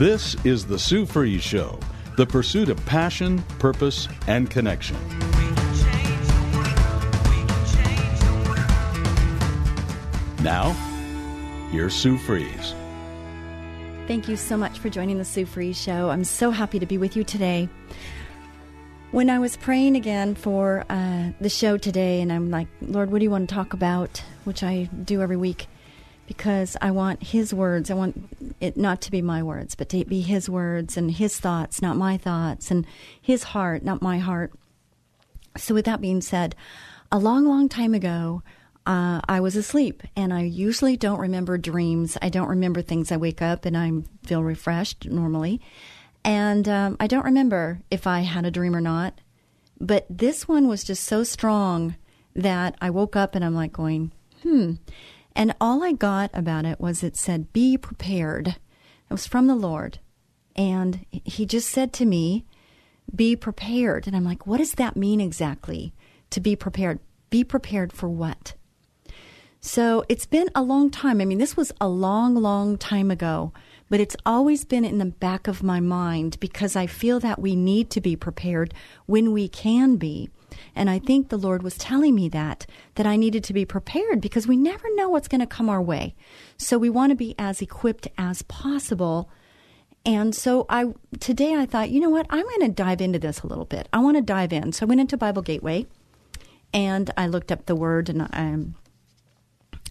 This is the Sue Fries Show, the pursuit of passion, purpose, and connection. Now, here's Sue Fries. Thank you so much for joining the Sue Fries Show. I'm so happy to be with you today. When I was praying again for uh, the show today, and I'm like, Lord, what do you want to talk about? Which I do every week because I want His words. I want it not to be my words, but to be His words and His thoughts, not my thoughts, and His heart, not my heart. So, with that being said, a long, long time ago, uh, I was asleep, and I usually don't remember dreams. I don't remember things. I wake up and I feel refreshed normally, and um, I don't remember if I had a dream or not. But this one was just so strong that I woke up and I'm like going, hmm. And all I got about it was it said, be prepared. It was from the Lord. And he just said to me, be prepared. And I'm like, what does that mean exactly? To be prepared. Be prepared for what? So it's been a long time. I mean, this was a long, long time ago, but it's always been in the back of my mind because I feel that we need to be prepared when we can be. And I think the Lord was telling me that, that I needed to be prepared because we never know what's going to come our way. So we want to be as equipped as possible. And so I today I thought, you know what? I'm going to dive into this a little bit. I want to dive in. So I went into Bible Gateway and I looked up the word and I, um,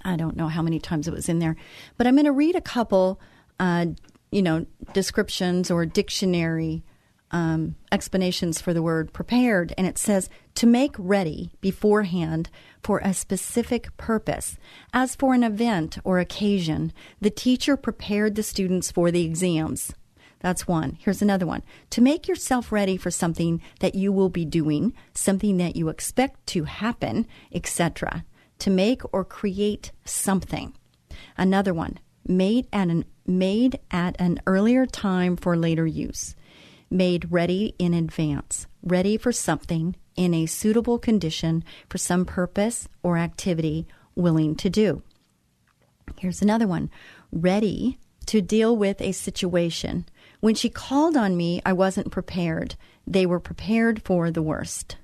I don't know how many times it was in there, but I'm going to read a couple, uh, you know, descriptions or dictionary um, explanations for the word prepared, and it says to make ready beforehand for a specific purpose. As for an event or occasion, the teacher prepared the students for the exams. That's one. Here's another one. To make yourself ready for something that you will be doing, something that you expect to happen, etc. To make or create something. Another one. Made at an made at an earlier time for later use made ready in advance, ready for something in a suitable condition for some purpose or activity, willing to do. Here's another one ready to deal with a situation. When she called on me, I wasn't prepared. They were prepared for the worst.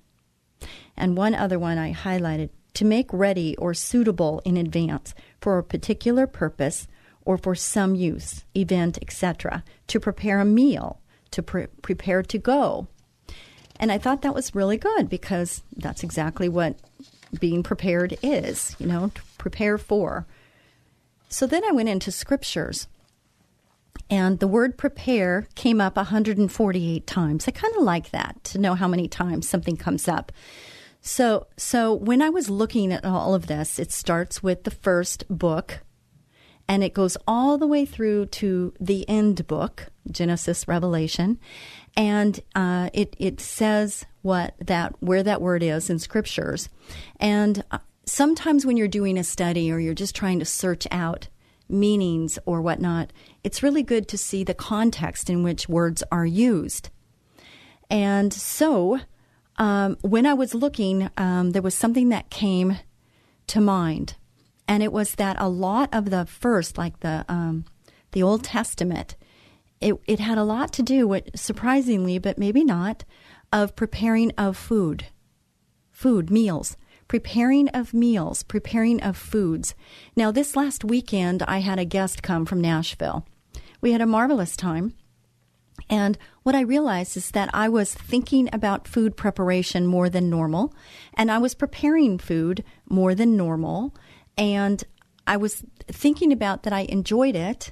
And one other one I highlighted to make ready or suitable in advance for a particular purpose or for some use, event, etc., to prepare a meal to pre- prepare to go. And I thought that was really good because that's exactly what being prepared is, you know, prepare for. So then I went into scriptures. And the word prepare came up 148 times. I kind of like that to know how many times something comes up. So, so when I was looking at all of this, it starts with the first book and it goes all the way through to the end book, Genesis, Revelation, and uh, it it says what that where that word is in scriptures, and uh, sometimes when you're doing a study or you're just trying to search out meanings or whatnot, it's really good to see the context in which words are used, and so. Um, when I was looking, um, there was something that came to mind. And it was that a lot of the first, like the um, the Old Testament, it it had a lot to do with surprisingly, but maybe not, of preparing of food, food meals, preparing of meals, preparing of foods. Now, this last weekend, I had a guest come from Nashville. We had a marvelous time. And what I realized is that I was thinking about food preparation more than normal, and I was preparing food more than normal. And I was thinking about that I enjoyed it,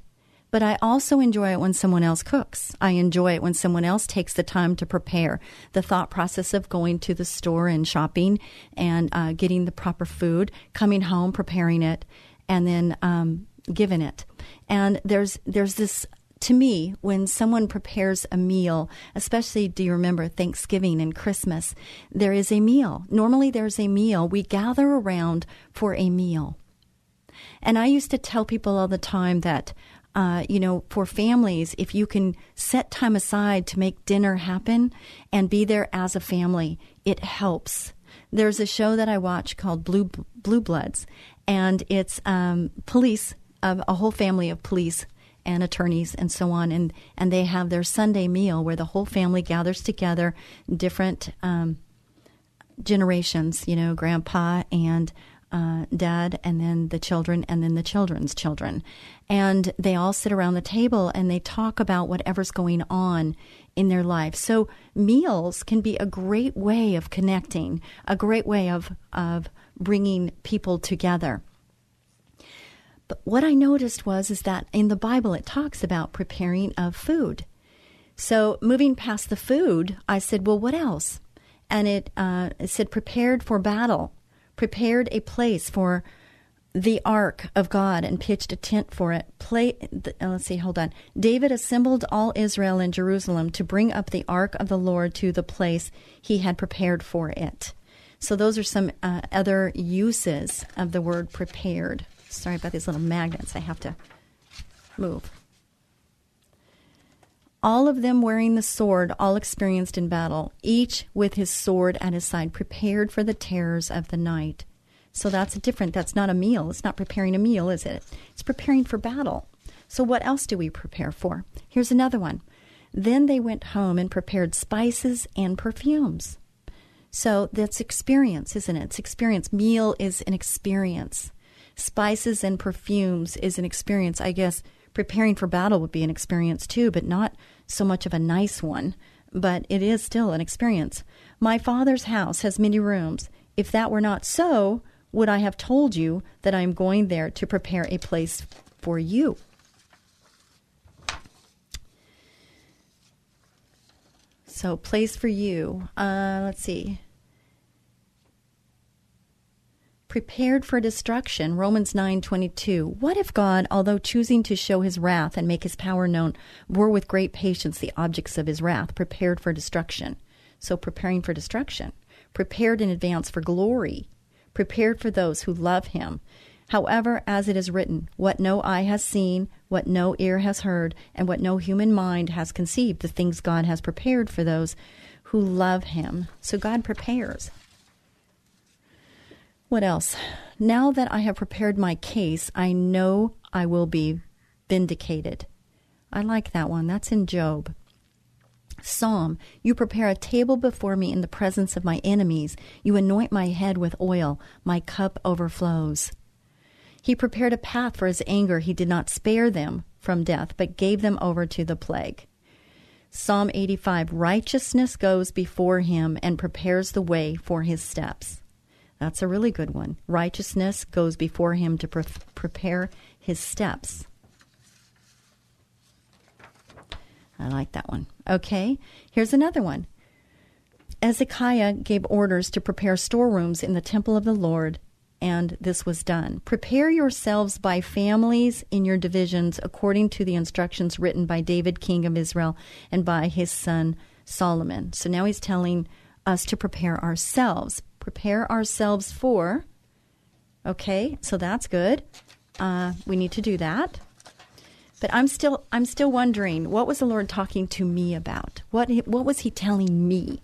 but I also enjoy it when someone else cooks. I enjoy it when someone else takes the time to prepare. The thought process of going to the store and shopping and uh, getting the proper food, coming home, preparing it, and then um, giving it. And there's there's this to me, when someone prepares a meal, especially do you remember Thanksgiving and Christmas, there is a meal. Normally, there's a meal. We gather around for a meal. And I used to tell people all the time that, uh, you know, for families, if you can set time aside to make dinner happen and be there as a family, it helps. There's a show that I watch called Blue Blue Bloods, and it's um, police, uh, a whole family of police and attorneys and so on, and and they have their Sunday meal where the whole family gathers together, different um, generations, you know, grandpa and uh, dad, and then the children, and then the children's children, and they all sit around the table and they talk about whatever's going on in their life. So meals can be a great way of connecting, a great way of of bringing people together. But what I noticed was is that in the Bible it talks about preparing of food. So moving past the food, I said, well, what else? And it, uh, it said prepared for battle, prepared a place for the ark of God and pitched a tent for it. Play, uh, let's see, hold on. David assembled all Israel in Jerusalem to bring up the ark of the Lord to the place he had prepared for it. So those are some uh, other uses of the word prepared. Sorry about these little magnets. I have to move. All of them wearing the sword, all experienced in battle, each with his sword at his side, prepared for the terrors of the night. So that's different. That's not a meal. It's not preparing a meal, is it? It's preparing for battle. So what else do we prepare for? Here's another one. Then they went home and prepared spices and perfumes. So that's experience, isn't it? It's experience. Meal is an experience spices and perfumes is an experience. I guess preparing for battle would be an experience too, but not so much of a nice one. But it is still an experience. My father's house has many rooms. If that were not so, would I have told you that I am going there to prepare a place for you? So, place for you. Uh, let's see prepared for destruction romans 9:22 what if god although choosing to show his wrath and make his power known bore with great patience the objects of his wrath prepared for destruction? So preparing for destruction. Prepared in advance for glory. Prepared for those who love him. However as it is written what no eye has seen what no ear has heard and what no human mind has conceived the things god has prepared for those who love him. So god prepares what else? Now that I have prepared my case, I know I will be vindicated. I like that one. That's in Job. Psalm, you prepare a table before me in the presence of my enemies. You anoint my head with oil. My cup overflows. He prepared a path for his anger. He did not spare them from death, but gave them over to the plague. Psalm 85 Righteousness goes before him and prepares the way for his steps. That's a really good one. Righteousness goes before him to pre- prepare his steps. I like that one. Okay, here's another one. Ezekiah gave orders to prepare storerooms in the temple of the Lord, and this was done. Prepare yourselves by families in your divisions according to the instructions written by David, king of Israel, and by his son Solomon. So now he's telling us to prepare ourselves prepare ourselves for. Okay, so that's good. Uh, we need to do that. But I'm still I'm still wondering what was the Lord talking to me about? What what was He telling me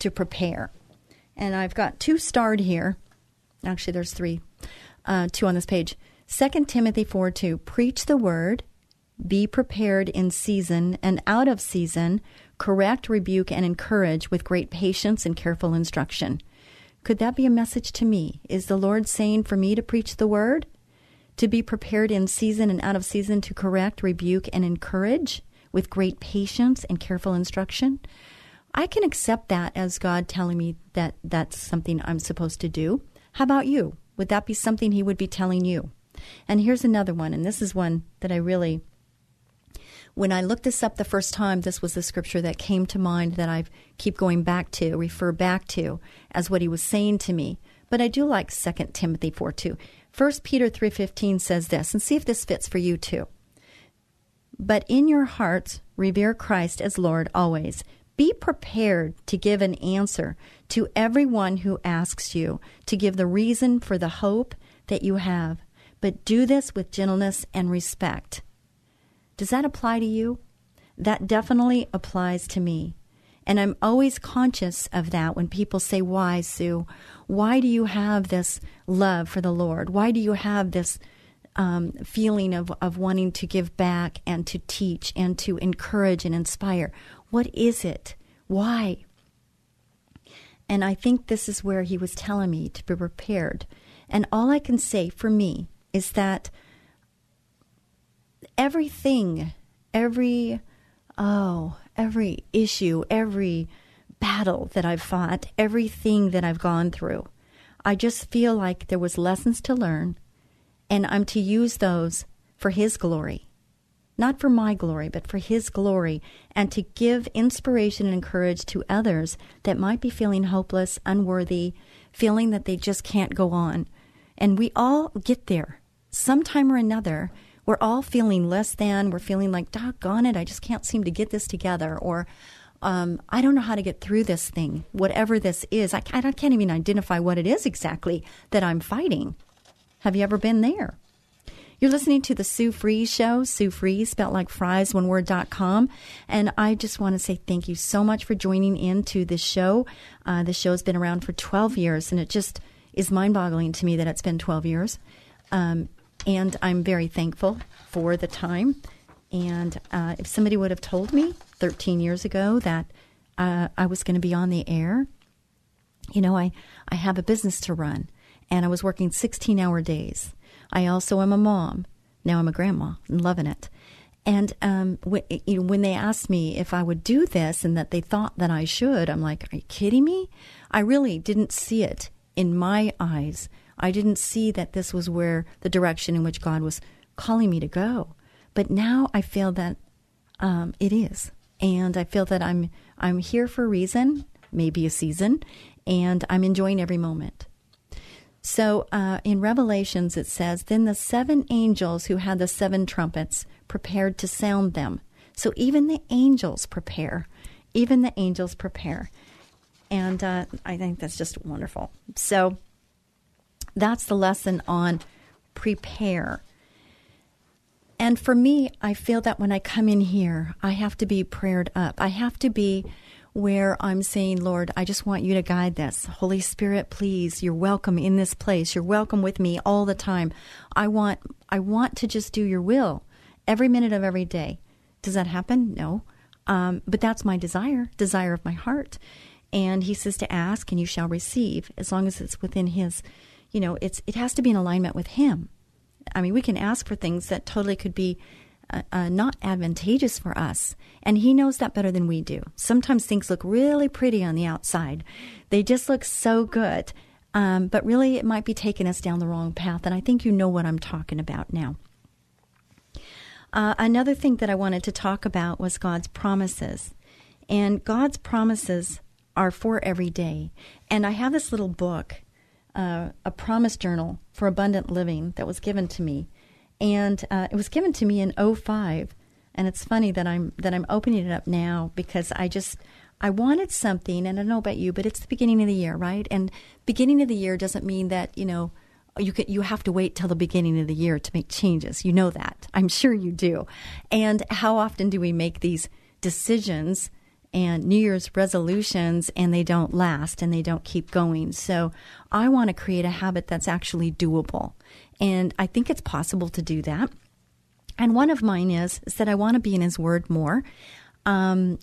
to prepare? And I've got two starred here. Actually, there's three, uh, two on this page. Second Timothy four two. Preach the word, be prepared in season and out of season. Correct, rebuke, and encourage with great patience and careful instruction. Could that be a message to me? Is the Lord saying for me to preach the word? To be prepared in season and out of season to correct, rebuke, and encourage with great patience and careful instruction? I can accept that as God telling me that that's something I'm supposed to do. How about you? Would that be something He would be telling you? And here's another one, and this is one that I really when I looked this up the first time, this was the scripture that came to mind that I keep going back to, refer back to as what he was saying to me. But I do like 2 Timothy 4 2. 1 Peter 3.15 says this, and see if this fits for you too. But in your hearts, revere Christ as Lord always. Be prepared to give an answer to everyone who asks you to give the reason for the hope that you have, but do this with gentleness and respect. Does that apply to you? That definitely applies to me. And I'm always conscious of that when people say, Why, Sue? Why do you have this love for the Lord? Why do you have this um, feeling of, of wanting to give back and to teach and to encourage and inspire? What is it? Why? And I think this is where he was telling me to be prepared. And all I can say for me is that everything, every, oh, every issue, every battle that I've fought, everything that I've gone through, I just feel like there was lessons to learn, and I'm to use those for His glory. Not for my glory, but for His glory, and to give inspiration and courage to others that might be feeling hopeless, unworthy, feeling that they just can't go on. And we all get there sometime or another we're all feeling less than. We're feeling like, doggone it, I just can't seem to get this together. Or, um, I don't know how to get through this thing, whatever this is. I, I can't even identify what it is exactly that I'm fighting. Have you ever been there? You're listening to the Sue Fries Show, Sue Fries, spelled like fries, one word, dot com. And I just want to say thank you so much for joining in to this show. Uh, the show has been around for 12 years, and it just is mind boggling to me that it's been 12 years. Um, and I'm very thankful for the time. And uh, if somebody would have told me 13 years ago that uh, I was going to be on the air, you know, I, I have a business to run and I was working 16 hour days. I also am a mom. Now I'm a grandma and loving it. And um, when, you know, when they asked me if I would do this and that they thought that I should, I'm like, are you kidding me? I really didn't see it in my eyes I didn't see that this was where the direction in which God was calling me to go. But now I feel that um, it is, and I feel that I'm I'm here for a reason, maybe a season, and I'm enjoying every moment. So uh, in Revelations it says, "Then the seven angels who had the seven trumpets prepared to sound them." So even the angels prepare. Even the angels prepare, and uh, I think that's just wonderful. So that's the lesson on prepare. And for me, I feel that when I come in here, I have to be prayed up. I have to be where I'm saying, Lord, I just want you to guide this. Holy Spirit, please, you're welcome in this place. You're welcome with me all the time. I want I want to just do your will every minute of every day. Does that happen? No. Um, but that's my desire, desire of my heart. And he says to ask and you shall receive as long as it's within his you know, it's it has to be in alignment with Him. I mean, we can ask for things that totally could be uh, uh, not advantageous for us, and He knows that better than we do. Sometimes things look really pretty on the outside; they just look so good, um, but really it might be taking us down the wrong path. And I think you know what I'm talking about now. Uh, another thing that I wanted to talk about was God's promises, and God's promises are for every day. And I have this little book uh, a promise journal for abundant living that was given to me, and uh, it was given to me in 05. And it's funny that I'm that I'm opening it up now because I just I wanted something, and I don't know about you, but it's the beginning of the year, right? And beginning of the year doesn't mean that you know you could, you have to wait till the beginning of the year to make changes. You know that. I'm sure you do. And how often do we make these decisions and New Year's resolutions and they don't last and they don't keep going. So I want to create a habit that's actually doable. And I think it's possible to do that. And one of mine is, is that I want to be in His Word more. Um,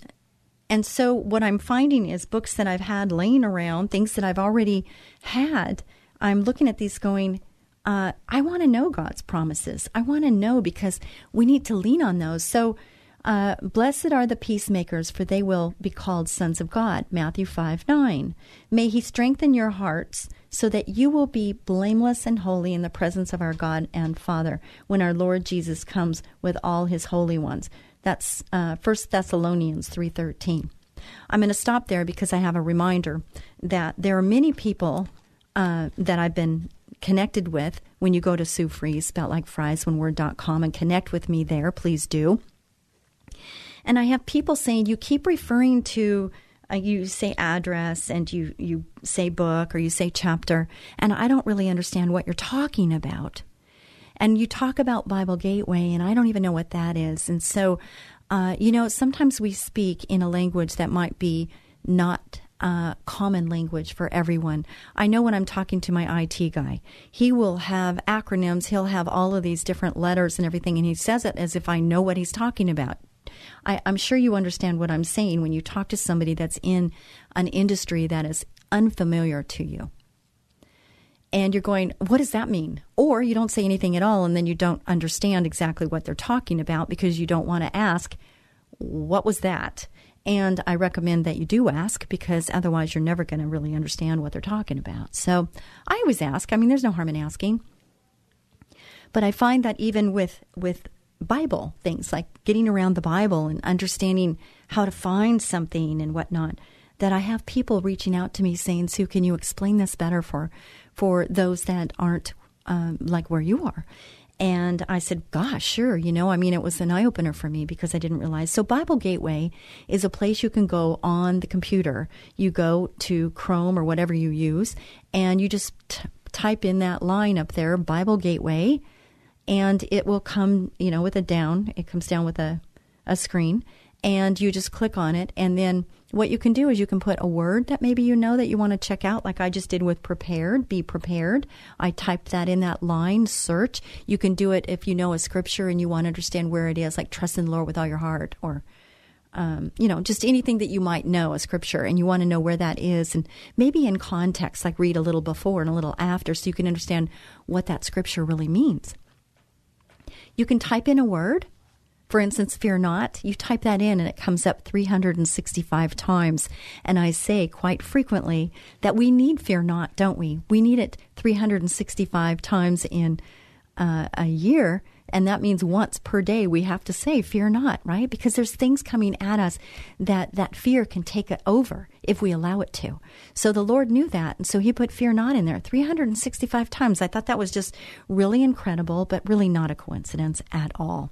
and so what I'm finding is books that I've had laying around, things that I've already had. I'm looking at these going, uh, I want to know God's promises. I want to know because we need to lean on those. So uh, Blessed are the peacemakers, for they will be called sons of God. Matthew 5 9. May He strengthen your hearts so that you will be blameless and holy in the presence of our God and Father when our Lord Jesus comes with all His holy ones. That's uh, 1 Thessalonians 3.13. I'm going to stop there because I have a reminder that there are many people uh, that I've been connected with when you go to Sue spelled like fries, one word.com, and connect with me there, please do. And I have people saying, you keep referring to, uh, you say address and you, you say book or you say chapter, and I don't really understand what you're talking about. And you talk about Bible Gateway, and I don't even know what that is. And so, uh, you know, sometimes we speak in a language that might be not uh, common language for everyone. I know when I'm talking to my IT guy, he will have acronyms, he'll have all of these different letters and everything, and he says it as if I know what he's talking about. I, I'm sure you understand what I'm saying when you talk to somebody that's in an industry that is unfamiliar to you and you're going, what does that mean? Or you don't say anything at all and then you don't understand exactly what they're talking about because you don't want to ask, what was that? And I recommend that you do ask because otherwise you're never going to really understand what they're talking about. So I always ask. I mean, there's no harm in asking. But I find that even with, with Bible things like getting around the Bible and understanding how to find something and whatnot, that I have people reaching out to me saying, Sue, can you explain this better for for those that aren't um, like where you are. And I said, gosh, sure. You know, I mean, it was an eye opener for me because I didn't realize. So, Bible Gateway is a place you can go on the computer. You go to Chrome or whatever you use, and you just t- type in that line up there, Bible Gateway, and it will come, you know, with a down. It comes down with a, a screen, and you just click on it, and then what you can do is you can put a word that maybe you know that you want to check out, like I just did with prepared, be prepared. I typed that in that line, search. You can do it if you know a scripture and you want to understand where it is, like trust in the Lord with all your heart, or um, you know, just anything that you might know a scripture and you want to know where that is, and maybe in context, like read a little before and a little after so you can understand what that scripture really means. You can type in a word for instance, fear not, you type that in and it comes up 365 times. And I say quite frequently that we need fear not, don't we? We need it 365 times in uh, a year. And that means once per day we have to say, fear not, right? Because there's things coming at us that that fear can take it over if we allow it to. So the Lord knew that. And so he put fear not in there 365 times. I thought that was just really incredible, but really not a coincidence at all.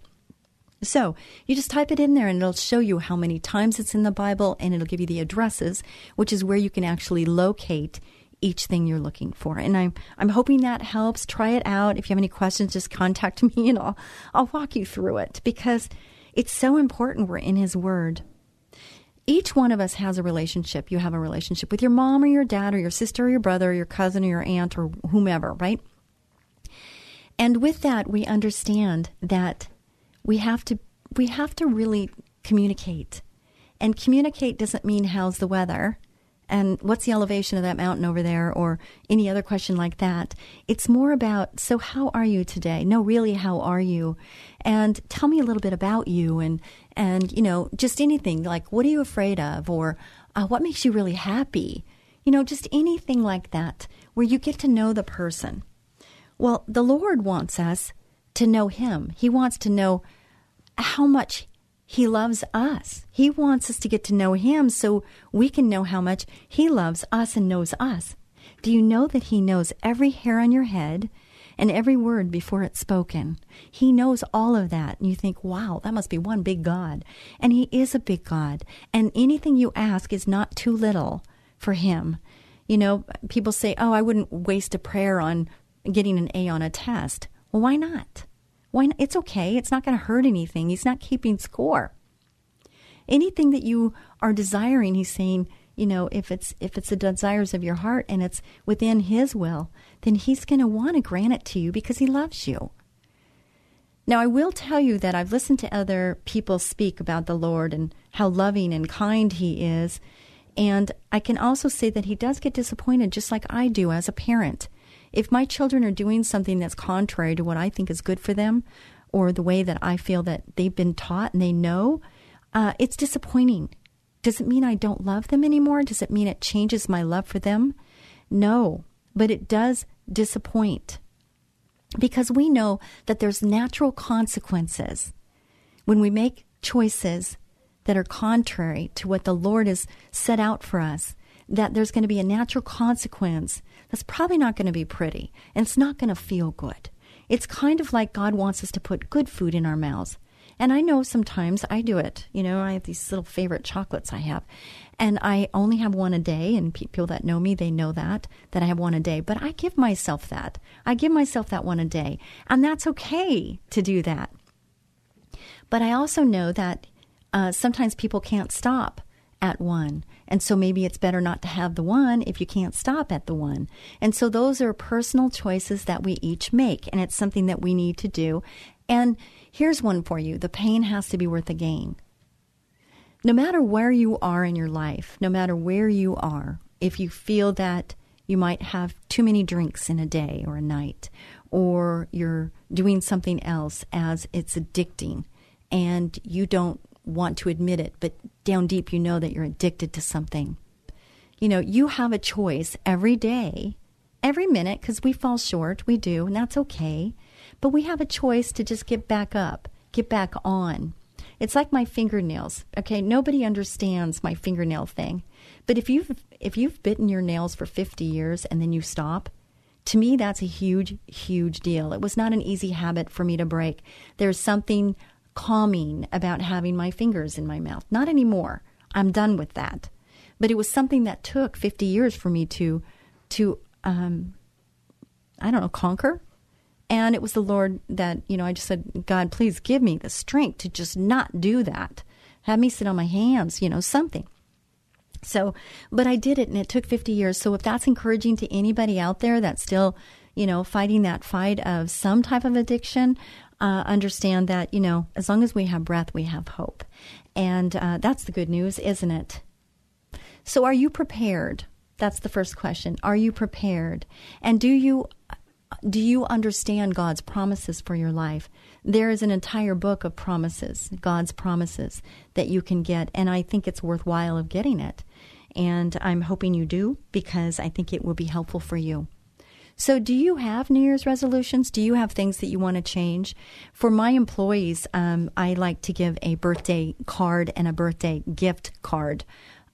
So you just type it in there and it'll show you how many times it's in the Bible and it'll give you the addresses, which is where you can actually locate each thing you're looking for. And I'm I'm hoping that helps. Try it out. If you have any questions, just contact me and I'll I'll walk you through it because it's so important we're in his word. Each one of us has a relationship. You have a relationship with your mom or your dad or your sister or your brother or your cousin or your aunt or whomever, right? And with that, we understand that we have to we have to really communicate. And communicate doesn't mean how's the weather and what's the elevation of that mountain over there or any other question like that. It's more about so how are you today? No, really how are you? And tell me a little bit about you and and you know, just anything like what are you afraid of or uh, what makes you really happy? You know, just anything like that where you get to know the person. Well, the Lord wants us to know Him. He wants to know how much He loves us. He wants us to get to know Him so we can know how much He loves us and knows us. Do you know that He knows every hair on your head and every word before it's spoken? He knows all of that. And you think, wow, that must be one big God. And He is a big God. And anything you ask is not too little for Him. You know, people say, oh, I wouldn't waste a prayer on getting an A on a test. Well, why not? Why not? It's okay. It's not going to hurt anything. He's not keeping score. Anything that you are desiring, he's saying, you know, if it's if it's the desires of your heart and it's within his will, then he's going to want to grant it to you because he loves you. Now, I will tell you that I've listened to other people speak about the Lord and how loving and kind he is. And I can also say that he does get disappointed just like I do as a parent. If my children are doing something that's contrary to what I think is good for them or the way that I feel that they've been taught and they know, uh, it's disappointing. Does it mean I don't love them anymore? Does it mean it changes my love for them? No, but it does disappoint because we know that there's natural consequences when we make choices that are contrary to what the Lord has set out for us, that there's going to be a natural consequence that's probably not going to be pretty and it's not going to feel good. It's kind of like God wants us to put good food in our mouths. And I know sometimes I do it. You know, I have these little favorite chocolates I have. And I only have one a day. And people that know me, they know that, that I have one a day. But I give myself that. I give myself that one a day. And that's okay to do that. But I also know that uh, sometimes people can't stop at one. And so maybe it's better not to have the one if you can't stop at the one. And so those are personal choices that we each make. And it's something that we need to do. And here's one for you the pain has to be worth the gain. No matter where you are in your life, no matter where you are, if you feel that you might have too many drinks in a day or a night, or you're doing something else as it's addicting and you don't want to admit it, but down deep you know that you're addicted to something. You know, you have a choice every day, every minute, because we fall short, we do, and that's okay. But we have a choice to just get back up, get back on. It's like my fingernails. Okay, nobody understands my fingernail thing. But if you've if you've bitten your nails for 50 years and then you stop, to me that's a huge huge deal. It was not an easy habit for me to break. There's something calming about having my fingers in my mouth. Not anymore. I'm done with that. But it was something that took 50 years for me to, to, um, I don't know, conquer. And it was the Lord that, you know, I just said, God, please give me the strength to just not do that. Have me sit on my hands, you know, something. So, but I did it and it took 50 years. So if that's encouraging to anybody out there that's still, you know, fighting that fight of some type of addiction, uh, understand that, you know, as long as we have breath, we have hope. And uh, that's the good news, isn't it? So, are you prepared? That's the first question. Are you prepared? And do you do you understand God's promises for your life? There is an entire book of promises, God's promises that you can get, and I think it's worthwhile of getting it. And I'm hoping you do because I think it will be helpful for you. So, do you have New Year's resolutions? Do you have things that you want to change? For my employees, um, I like to give a birthday card and a birthday gift card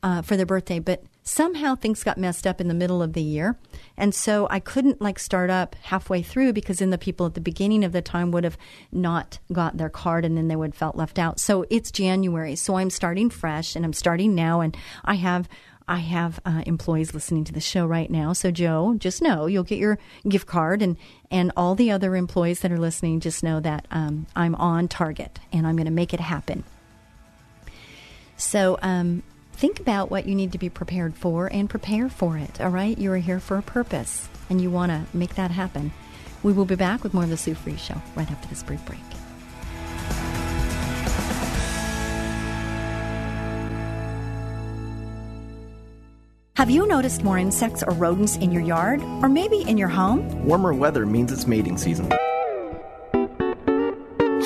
uh, for their birthday, but somehow things got messed up in the middle of the year. And so I couldn't like start up halfway through because then the people at the beginning of the time would have not got their card and then they would have felt left out. So it's January. So I'm starting fresh and I'm starting now and I have I have uh, employees listening to the show right now. So, Joe, just know you'll get your gift card, and, and all the other employees that are listening, just know that um, I'm on target and I'm going to make it happen. So, um, think about what you need to be prepared for and prepare for it, all right? You are here for a purpose, and you want to make that happen. We will be back with more of the Sue Fries Show right after this brief break. Have you noticed more insects or rodents in your yard? Or maybe in your home? Warmer weather means it's mating season.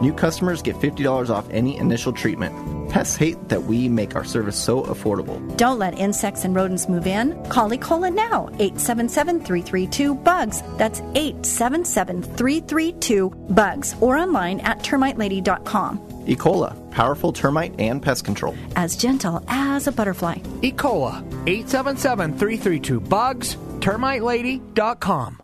New customers get $50 off any initial treatment. Pests hate that we make our service so affordable. Don't let insects and rodents move in. Call Ecola now, 877-332-BUGS. That's 877-332-BUGS or online at termitelady.com. Ecola, powerful termite and pest control. As gentle as a butterfly. Ecola, 877-332-BUGS, termitelady.com.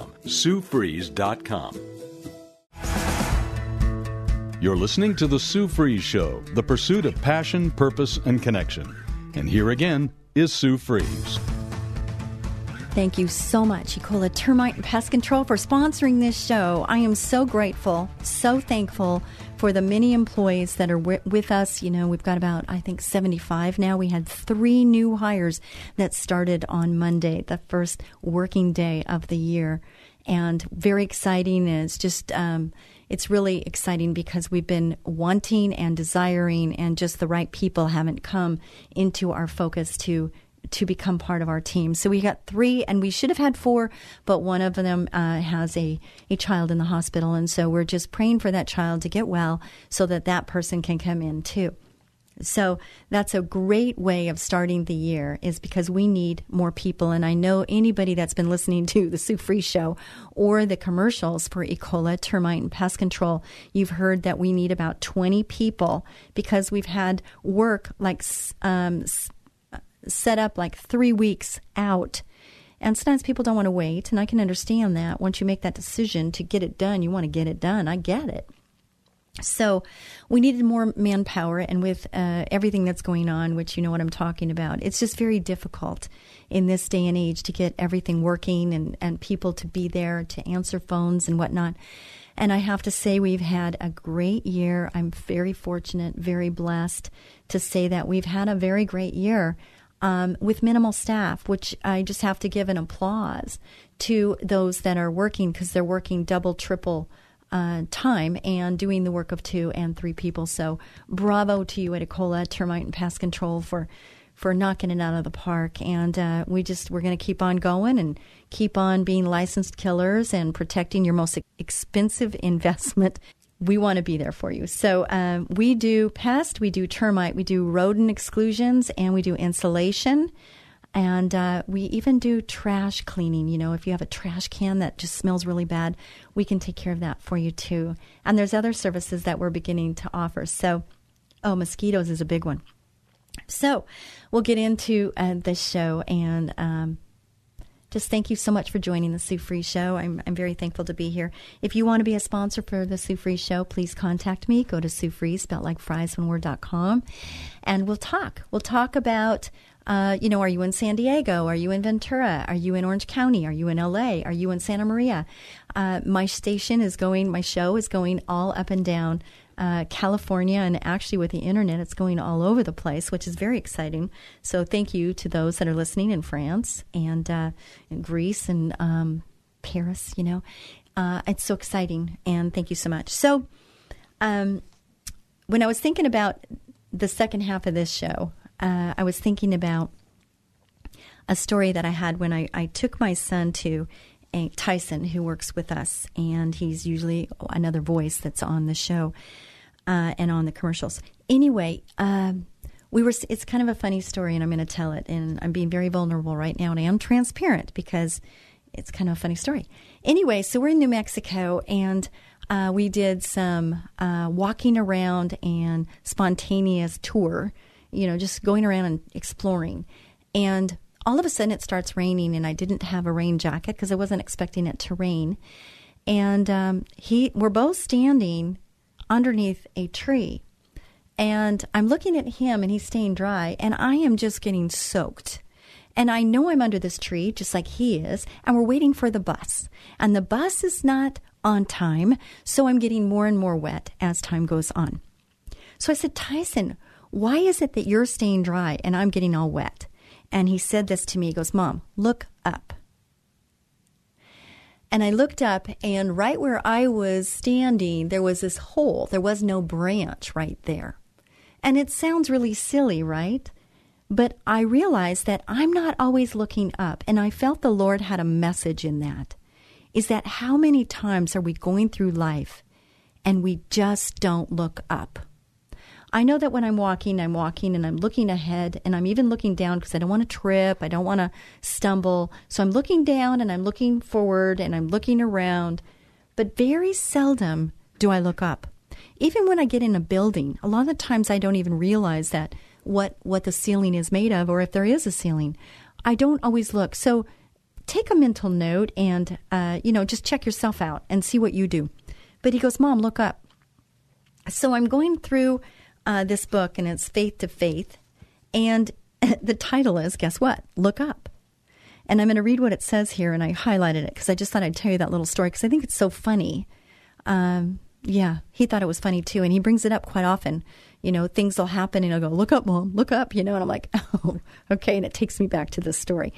SueFries.com. You're listening to The Sue Fries Show, the pursuit of passion, purpose, and connection. And here again is Sue Fries. Thank you so much, Ecola Termite and Pest Control, for sponsoring this show. I am so grateful, so thankful for the many employees that are with us. You know, we've got about, I think, 75 now. We had three new hires that started on Monday, the first working day of the year. And very exciting. It's just, um, it's really exciting because we've been wanting and desiring, and just the right people haven't come into our focus to to become part of our team. So we got three, and we should have had four, but one of them uh, has a, a child in the hospital. And so we're just praying for that child to get well so that that person can come in too. So that's a great way of starting the year is because we need more people. And I know anybody that's been listening to the Sue Fries Show or the commercials for E. coli, termite, and pest control, you've heard that we need about 20 people because we've had work like um, set up like three weeks out. And sometimes people don't want to wait, and I can understand that. Once you make that decision to get it done, you want to get it done. I get it. So we needed more manpower, and with uh, everything that's going on, which you know what I'm talking about, it's just very difficult in this day and age to get everything working and, and people to be there to answer phones and whatnot. And I have to say, we've had a great year. I'm very fortunate, very blessed to say that we've had a very great year um, with minimal staff, which I just have to give an applause to those that are working because they're working double, triple uh, time and doing the work of two and three people. So bravo to you at Ecola Termite and Pest Control for for knocking it out of the park. And uh, we just we're going to keep on going and keep on being licensed killers and protecting your most expensive investment we want to be there for you. So um, we do pest, we do termite, we do rodent exclusions, and we do insulation. And uh, we even do trash cleaning. You know, if you have a trash can that just smells really bad, we can take care of that for you too. And there's other services that we're beginning to offer. So, oh, mosquitoes is a big one. So, we'll get into uh, this show and um, just thank you so much for joining the Sue Fries Show. I'm, I'm very thankful to be here. If you want to be a sponsor for the Sue Fries Show, please contact me. Go to Sue Fries, spelled like fries, one word.com, and we'll talk. We'll talk about uh, you know, are you in San Diego? Are you in Ventura? Are you in Orange County? Are you in LA? Are you in Santa Maria? Uh, my station is going, my show is going all up and down uh, California, and actually with the internet, it's going all over the place, which is very exciting. So thank you to those that are listening in France and uh, in Greece and um, Paris. You know, uh, it's so exciting, and thank you so much. So, um, when I was thinking about the second half of this show, uh, I was thinking about a story that I had when I, I took my son to Tyson, who works with us, and he's usually another voice that's on the show uh, and on the commercials. Anyway, um, we were. It's kind of a funny story, and I'm going to tell it. And I'm being very vulnerable right now, and I am transparent because it's kind of a funny story. Anyway, so we're in New Mexico, and uh, we did some uh, walking around and spontaneous tour. You know, just going around and exploring, and all of a sudden it starts raining, and I didn't have a rain jacket because I wasn't expecting it to rain. And um, he, we're both standing underneath a tree. And I'm looking at him and he's staying dry, and I am just getting soaked. And I know I'm under this tree, just like he is, and we're waiting for the bus. And the bus is not on time, so I'm getting more and more wet as time goes on. So I said, Tyson, why is it that you're staying dry and I'm getting all wet? And he said this to me. He goes, Mom, look up. And I looked up, and right where I was standing, there was this hole. There was no branch right there. And it sounds really silly, right? But I realized that I'm not always looking up, and I felt the Lord had a message in that. is that how many times are we going through life and we just don't look up? I know that when I'm walking, I'm walking and I'm looking ahead and I'm even looking down because I don't want to trip. I don't want to stumble. So I'm looking down and I'm looking forward and I'm looking around. But very seldom do I look up. Even when I get in a building, a lot of the times I don't even realize that what, what the ceiling is made of or if there is a ceiling. I don't always look. So take a mental note and, uh, you know, just check yourself out and see what you do. But he goes, Mom, look up. So I'm going through uh, this book, and it's Faith to Faith. And the title is, guess what? Look up. And I'm going to read what it says here, and I highlighted it because I just thought I'd tell you that little story because I think it's so funny. Um, yeah, he thought it was funny too, and he brings it up quite often. You know, things will happen, and he'll go, "Look up, mom, look up," you know, and I'm like, "Oh, okay." And it takes me back to this story.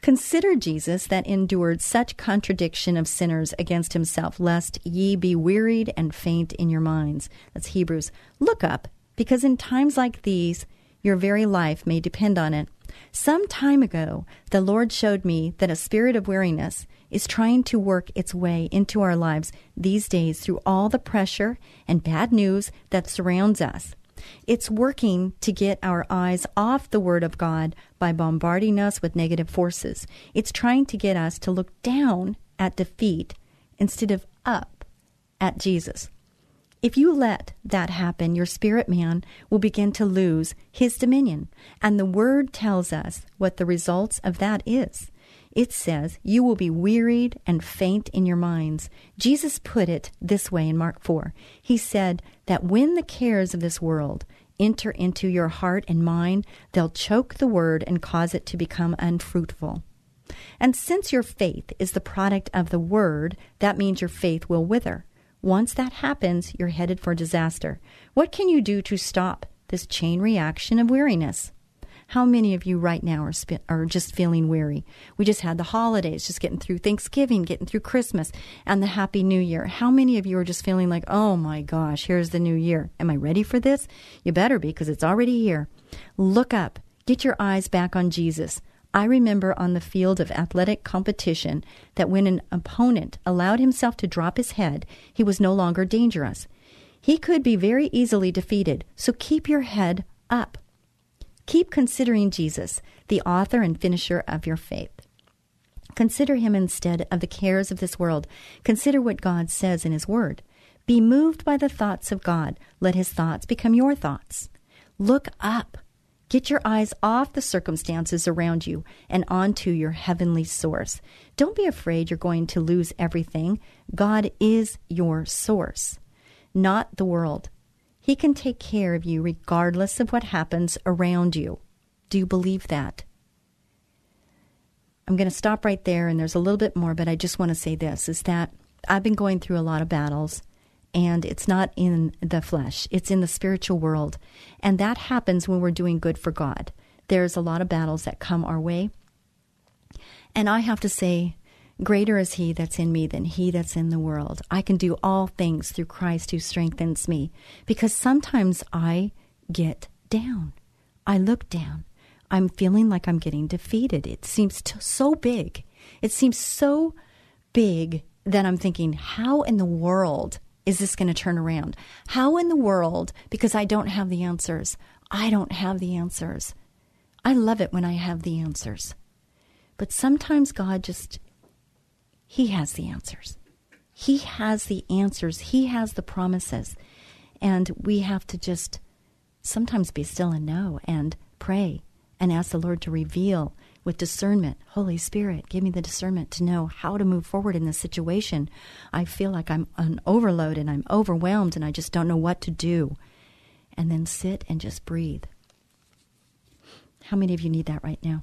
Consider Jesus that endured such contradiction of sinners against himself, lest ye be wearied and faint in your minds. That's Hebrews. Look up because in times like these, your very life may depend on it. Some time ago, the Lord showed me that a spirit of weariness is trying to work its way into our lives these days through all the pressure and bad news that surrounds us. It's working to get our eyes off the Word of God by bombarding us with negative forces. It's trying to get us to look down at defeat instead of up at Jesus. If you let that happen, your spirit man will begin to lose his dominion. And the word tells us what the results of that is. It says, You will be wearied and faint in your minds. Jesus put it this way in Mark 4. He said that when the cares of this world enter into your heart and mind, they'll choke the word and cause it to become unfruitful. And since your faith is the product of the word, that means your faith will wither. Once that happens, you're headed for disaster. What can you do to stop this chain reaction of weariness? How many of you right now are, sp- are just feeling weary? We just had the holidays, just getting through Thanksgiving, getting through Christmas, and the Happy New Year. How many of you are just feeling like, oh my gosh, here's the new year? Am I ready for this? You better be, because it's already here. Look up. Get your eyes back on Jesus. I remember on the field of athletic competition that when an opponent allowed himself to drop his head, he was no longer dangerous. He could be very easily defeated, so keep your head up. Keep considering Jesus, the author and finisher of your faith. Consider him instead of the cares of this world. Consider what God says in his word. Be moved by the thoughts of God. Let his thoughts become your thoughts. Look up. Get your eyes off the circumstances around you and onto your heavenly source. Don't be afraid you're going to lose everything. God is your source, not the world. He can take care of you regardless of what happens around you. Do you believe that? I'm going to stop right there, and there's a little bit more, but I just want to say this is that I've been going through a lot of battles and it's not in the flesh, it's in the spiritual world. And that happens when we're doing good for God. There's a lot of battles that come our way. And I have to say, Greater is he that's in me than he that's in the world. I can do all things through Christ who strengthens me. Because sometimes I get down. I look down. I'm feeling like I'm getting defeated. It seems t- so big. It seems so big that I'm thinking, how in the world is this going to turn around? How in the world, because I don't have the answers, I don't have the answers. I love it when I have the answers. But sometimes God just, He has the answers. He has the answers. He has the promises. And we have to just sometimes be still and know and pray and ask the Lord to reveal with discernment. Holy Spirit, give me the discernment to know how to move forward in this situation. I feel like I'm on overload and I'm overwhelmed and I just don't know what to do. And then sit and just breathe. How many of you need that right now?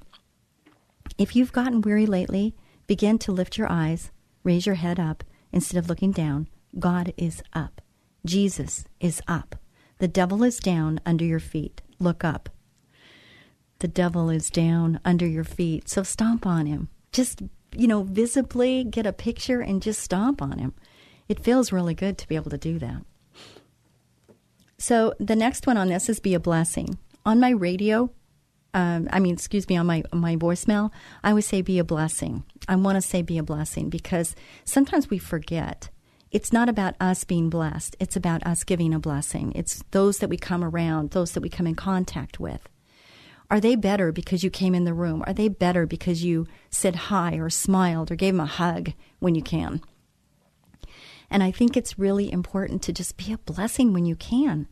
If you've gotten weary lately, begin to lift your eyes, raise your head up instead of looking down. God is up. Jesus is up. The devil is down under your feet. Look up the devil is down under your feet. So stomp on him. Just, you know, visibly get a picture and just stomp on him. It feels really good to be able to do that. So the next one on this is be a blessing. On my radio, um, I mean, excuse me, on my my voicemail, I always say be a blessing. I want to say be a blessing because sometimes we forget. It's not about us being blessed. It's about us giving a blessing. It's those that we come around, those that we come in contact with. Are they better because you came in the room? Are they better because you said hi or smiled or gave them a hug when you can? And I think it's really important to just be a blessing when you can.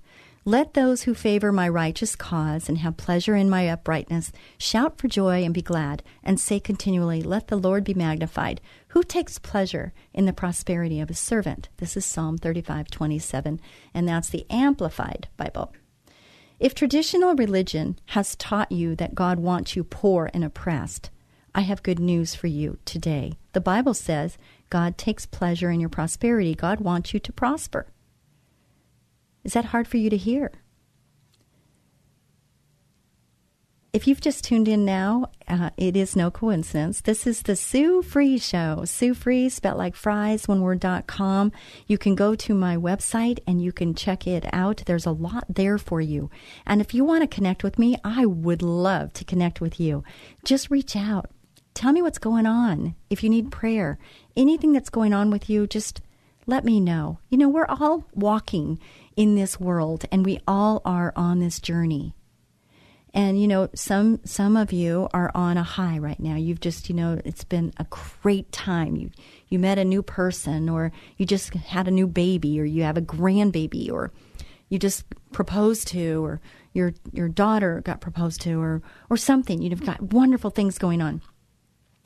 Let those who favor my righteous cause and have pleasure in my uprightness shout for joy and be glad, and say continually, Let the Lord be magnified. Who takes pleasure in the prosperity of his servant? This is Psalm 35 27, and that's the Amplified Bible. If traditional religion has taught you that God wants you poor and oppressed, I have good news for you today. The Bible says God takes pleasure in your prosperity. God wants you to prosper. Is that hard for you to hear? If you've just tuned in now, uh, it is no coincidence. This is the Sue Fries Show. Sue Fries, spelled like fries, one word, dot com. You can go to my website and you can check it out. There's a lot there for you. And if you want to connect with me, I would love to connect with you. Just reach out. Tell me what's going on. If you need prayer, anything that's going on with you, just let me know. You know, we're all walking in this world and we all are on this journey. And you know, some some of you are on a high right now. You've just, you know, it's been a great time. You you met a new person or you just had a new baby or you have a grandbaby or you just proposed to or your your daughter got proposed to or or something. You've got wonderful things going on.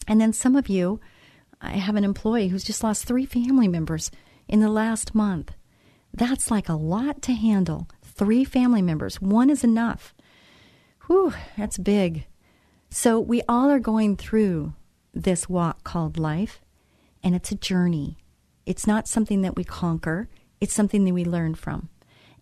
And then some of you I have an employee who's just lost 3 family members in the last month. That's like a lot to handle. Three family members, one is enough. Whew, that's big. So we all are going through this walk called life, and it's a journey. It's not something that we conquer, it's something that we learn from.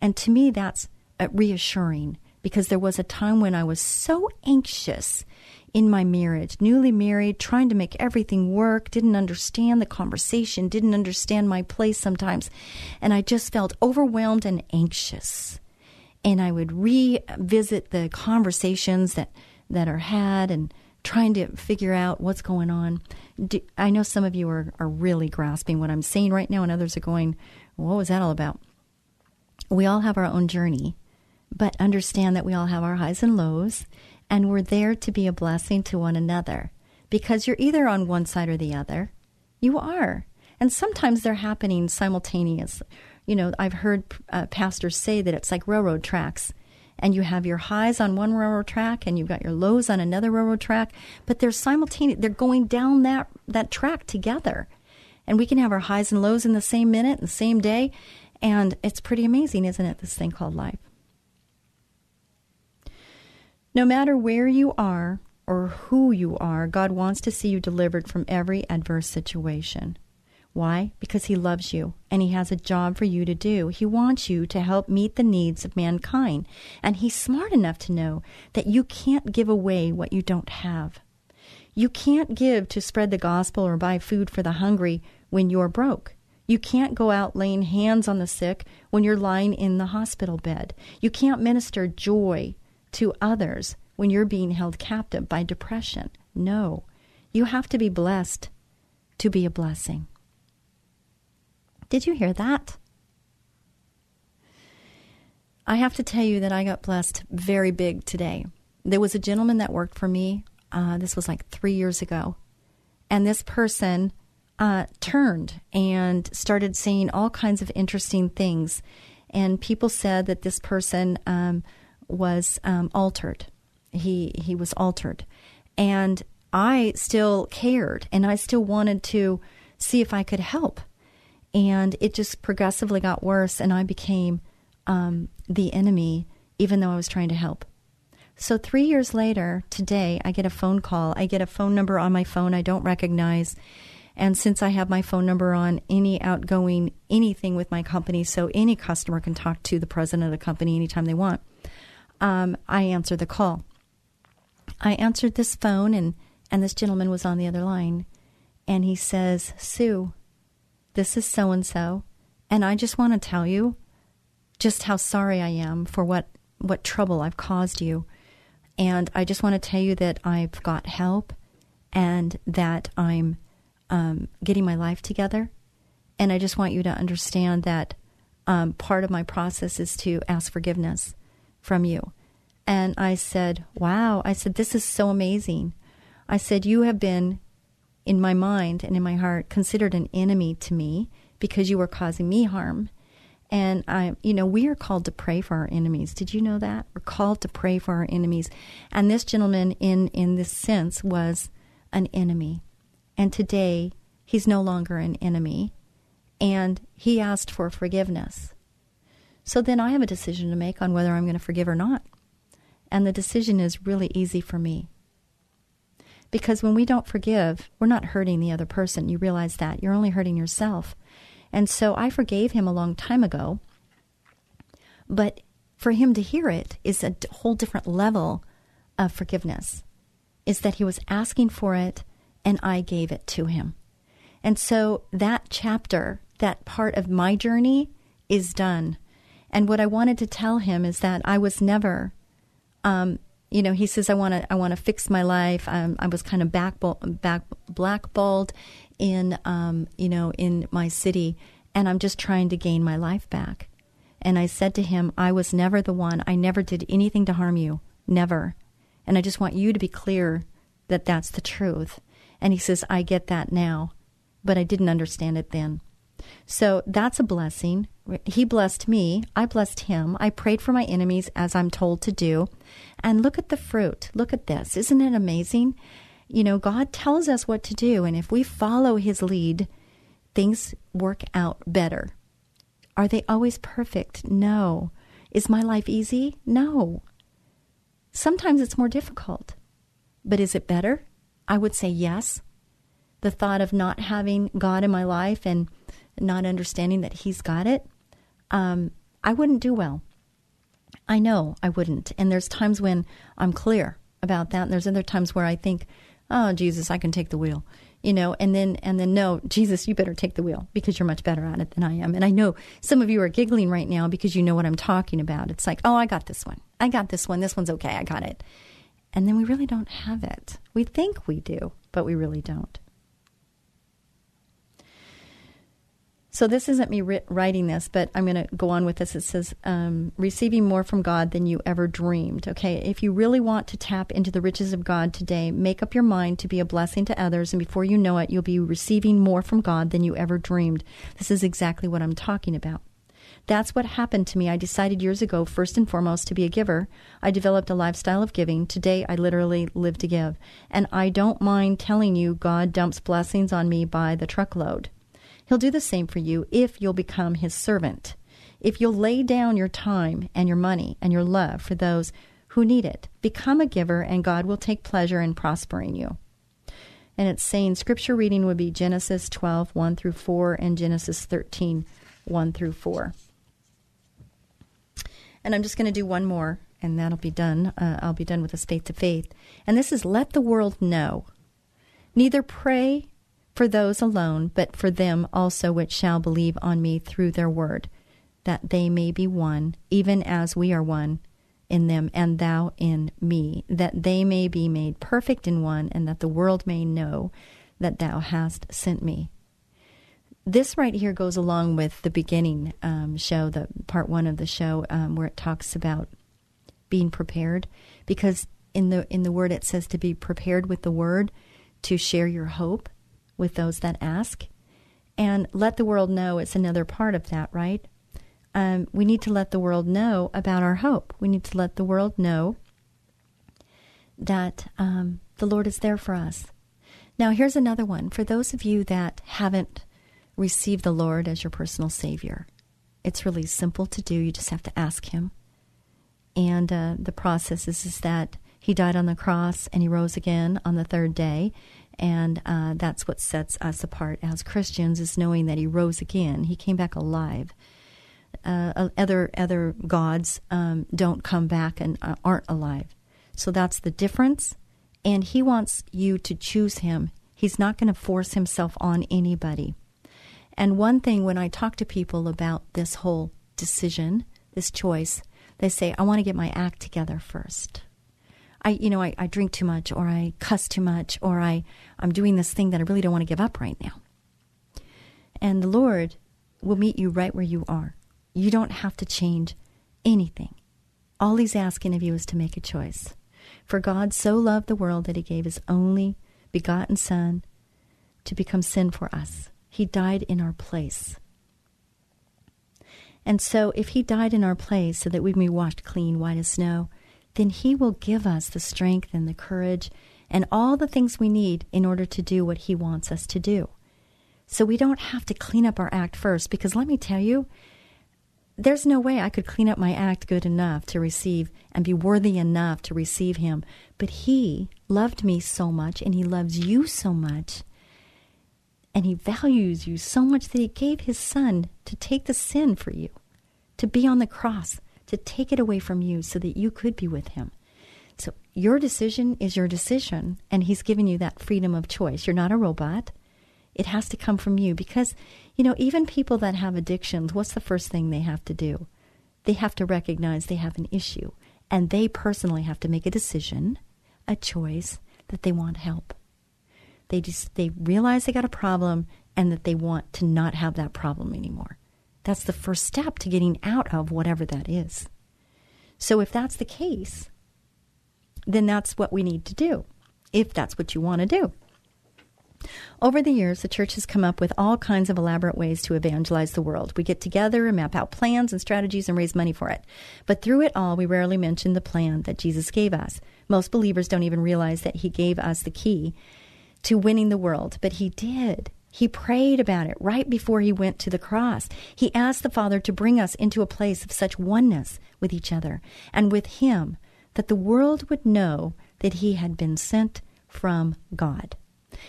And to me, that's uh, reassuring because there was a time when I was so anxious in my marriage, newly married, trying to make everything work, didn't understand the conversation, didn't understand my place sometimes. And I just felt overwhelmed and anxious. And I would revisit the conversations that, that are had and trying to figure out what's going on. I know some of you are, are really grasping what I'm saying right now, and others are going, What was that all about? We all have our own journey, but understand that we all have our highs and lows and we're there to be a blessing to one another because you're either on one side or the other. You are. And sometimes they're happening simultaneously. You know, I've heard uh, pastors say that it's like railroad tracks. And you have your highs on one railroad track and you've got your lows on another railroad track, but they're simultaneous. They're going down that, that track together. And we can have our highs and lows in the same minute, the same day. And it's pretty amazing, isn't it? This thing called life. No matter where you are or who you are, God wants to see you delivered from every adverse situation. Why? Because He loves you and He has a job for you to do. He wants you to help meet the needs of mankind. And He's smart enough to know that you can't give away what you don't have. You can't give to spread the gospel or buy food for the hungry when you're broke. You can't go out laying hands on the sick when you're lying in the hospital bed. You can't minister joy to others when you're being held captive by depression. No, you have to be blessed to be a blessing. Did you hear that? I have to tell you that I got blessed very big today. There was a gentleman that worked for me. Uh, this was like three years ago. And this person uh, turned and started saying all kinds of interesting things. And people said that this person um, was um, altered. He he was altered, and I still cared, and I still wanted to see if I could help. And it just progressively got worse, and I became um, the enemy, even though I was trying to help. So three years later, today, I get a phone call. I get a phone number on my phone I don't recognize. And since I have my phone number on any outgoing anything with my company, so any customer can talk to the president of the company anytime they want, um, I answer the call. I answered this phone, and, and this gentleman was on the other line. And he says, Sue, this is so and so. And I just want to tell you just how sorry I am for what, what trouble I've caused you. And I just want to tell you that I've got help and that I'm um, getting my life together. And I just want you to understand that um, part of my process is to ask forgiveness from you. And I said, Wow. I said, This is so amazing. I said, You have been, in my mind and in my heart, considered an enemy to me because you were causing me harm. And I, you know, we are called to pray for our enemies. Did you know that? We're called to pray for our enemies. And this gentleman, in in this sense, was an enemy. And today, he's no longer an enemy. And he asked for forgiveness. So then I have a decision to make on whether I'm going to forgive or not. And the decision is really easy for me. Because when we don't forgive, we're not hurting the other person. You realize that. You're only hurting yourself. And so I forgave him a long time ago. But for him to hear it is a whole different level of forgiveness. Is that he was asking for it and I gave it to him. And so that chapter, that part of my journey is done. And what I wanted to tell him is that I was never, um, you know, he says I want to I want to fix my life. Um, I was kind of back, back blackballed in um, you know in my city, and I'm just trying to gain my life back. And I said to him, I was never the one. I never did anything to harm you, never. And I just want you to be clear that that's the truth. And he says, I get that now, but I didn't understand it then. So that's a blessing. He blessed me. I blessed him. I prayed for my enemies as I'm told to do. And look at the fruit. Look at this. Isn't it amazing? You know, God tells us what to do. And if we follow his lead, things work out better. Are they always perfect? No. Is my life easy? No. Sometimes it's more difficult. But is it better? I would say yes. The thought of not having God in my life and not understanding that He's got it, um, I wouldn't do well. I know I wouldn't. And there's times when I'm clear about that. And there's other times where I think, oh, Jesus, I can take the wheel. You know, and then and then no, Jesus, you better take the wheel because you're much better at it than I am. And I know some of you are giggling right now because you know what I'm talking about. It's like, oh, I got this one. I got this one. This one's okay. I got it. And then we really don't have it. We think we do, but we really don't. So this isn't me ri- writing this, but I'm going to go on with this. It says, um, receiving more from God than you ever dreamed. Okay, if you really want to tap into the riches of God today, make up your mind to be a blessing to others, and before you know it, you'll be receiving more from God than you ever dreamed. This is exactly what I'm talking about. That's what happened to me. I decided years ago, first and foremost, to be a giver. I developed a lifestyle of giving. Today, I literally live to give. And I don't mind telling you, God dumps blessings on me by the truckload. He'll do the same for you if you'll become his servant. If you'll lay down your time and your money and your love for those who need it, become a giver, and God will take pleasure in prospering you. And it's saying scripture reading would be Genesis 12, 1 through 4, and Genesis 13, 1 through 4. And I'm just going to do one more, and that'll be done. Uh, I'll be done with this faith to faith. And this is let the world know. Neither pray for those alone, but for them also which shall believe on me through their word, that they may be one, even as we are one in them, and thou in me, that they may be made perfect in one, and that the world may know that thou hast sent me. This right here goes along with the beginning um, show, the part one of the show, um, where it talks about being prepared, because in the in the word it says to be prepared with the word to share your hope with those that ask. And let the world know it's another part of that, right? Um, we need to let the world know about our hope. We need to let the world know that um, the Lord is there for us. Now, here's another one. For those of you that haven't received the Lord as your personal Savior, it's really simple to do. You just have to ask Him. And uh, the process is, is that He died on the cross and He rose again on the third day and uh, that's what sets us apart as Christians is knowing that He rose again. He came back alive. Uh, other other gods um, don't come back and uh, aren't alive. So that's the difference. And He wants you to choose Him. He's not going to force Himself on anybody. And one thing when I talk to people about this whole decision, this choice, they say, I want to get my act together first. I, you know, I, I drink too much or I cuss too much or I, I'm doing this thing that I really don't want to give up right now. And the Lord will meet you right where you are. You don't have to change anything. All He's asking of you is to make a choice. For God so loved the world that He gave His only begotten Son to become sin for us. He died in our place. And so, if He died in our place so that we may be washed clean, white as snow, then He will give us the strength and the courage and all the things we need in order to do what He wants us to do. So we don't have to clean up our act first, because let me tell you, there's no way I could clean up my act good enough to receive and be worthy enough to receive Him. But He loved me so much, and He loves you so much, and He values you so much that He gave His Son to take the sin for you, to be on the cross to take it away from you so that you could be with Him. So your decision is your decision, and He's given you that freedom of choice. You're not a robot. It has to come from you because, you know, even people that have addictions, what's the first thing they have to do? They have to recognize they have an issue, and they personally have to make a decision, a choice that they want help. They just they realize they got a problem and that they want to not have that problem anymore. That's the first step to getting out of whatever that is. So if that's the case, then that's what we need to do, if that's what you want to do. Over the years, the church has come up with all kinds of elaborate ways to evangelize the world. We get together and map out plans and strategies and raise money for it. But through it all, we rarely mention the plan that Jesus gave us. Most believers don't even realize that He gave us the key to winning the world, but He did. He prayed about it right before he went to the cross. He asked the Father to bring us into a place of such oneness with each other and with Him that the world would know that He had been sent from God.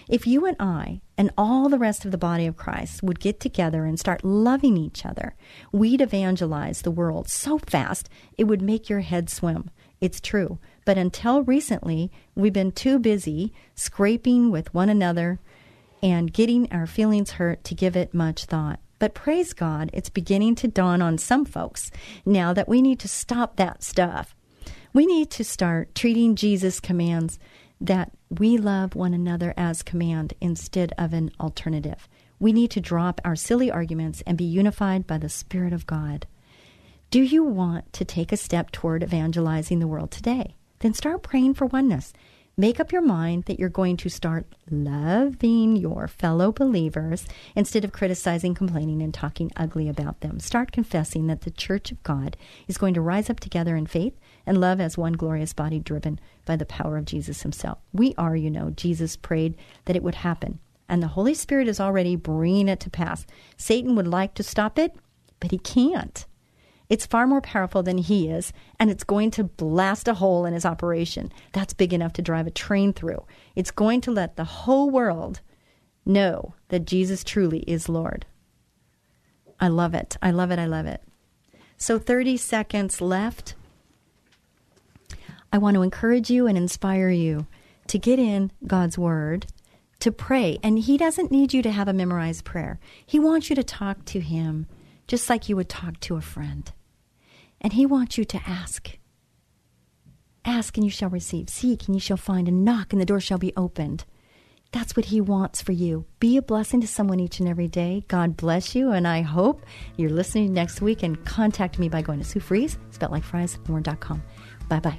If you and I and all the rest of the body of Christ would get together and start loving each other, we'd evangelize the world so fast it would make your head swim. It's true. But until recently, we've been too busy scraping with one another and getting our feelings hurt to give it much thought. But praise God, it's beginning to dawn on some folks now that we need to stop that stuff. We need to start treating Jesus' commands that we love one another as command instead of an alternative. We need to drop our silly arguments and be unified by the Spirit of God. Do you want to take a step toward evangelizing the world today? Then start praying for oneness. Make up your mind that you're going to start loving your fellow believers instead of criticizing, complaining, and talking ugly about them. Start confessing that the church of God is going to rise up together in faith and love as one glorious body driven by the power of Jesus himself. We are, you know, Jesus prayed that it would happen, and the Holy Spirit is already bringing it to pass. Satan would like to stop it, but he can't. It's far more powerful than he is, and it's going to blast a hole in his operation. That's big enough to drive a train through. It's going to let the whole world know that Jesus truly is Lord. I love it. I love it. I love it. So, 30 seconds left. I want to encourage you and inspire you to get in God's Word, to pray. And He doesn't need you to have a memorized prayer, He wants you to talk to Him just like you would talk to a friend. And He wants you to ask. Ask and you shall receive. Seek and you shall find. And knock and the door shall be opened. That's what He wants for you. Be a blessing to someone each and every day. God bless you. And I hope you're listening next week and contact me by going to Sue Fries, spelled like fries. Bye bye.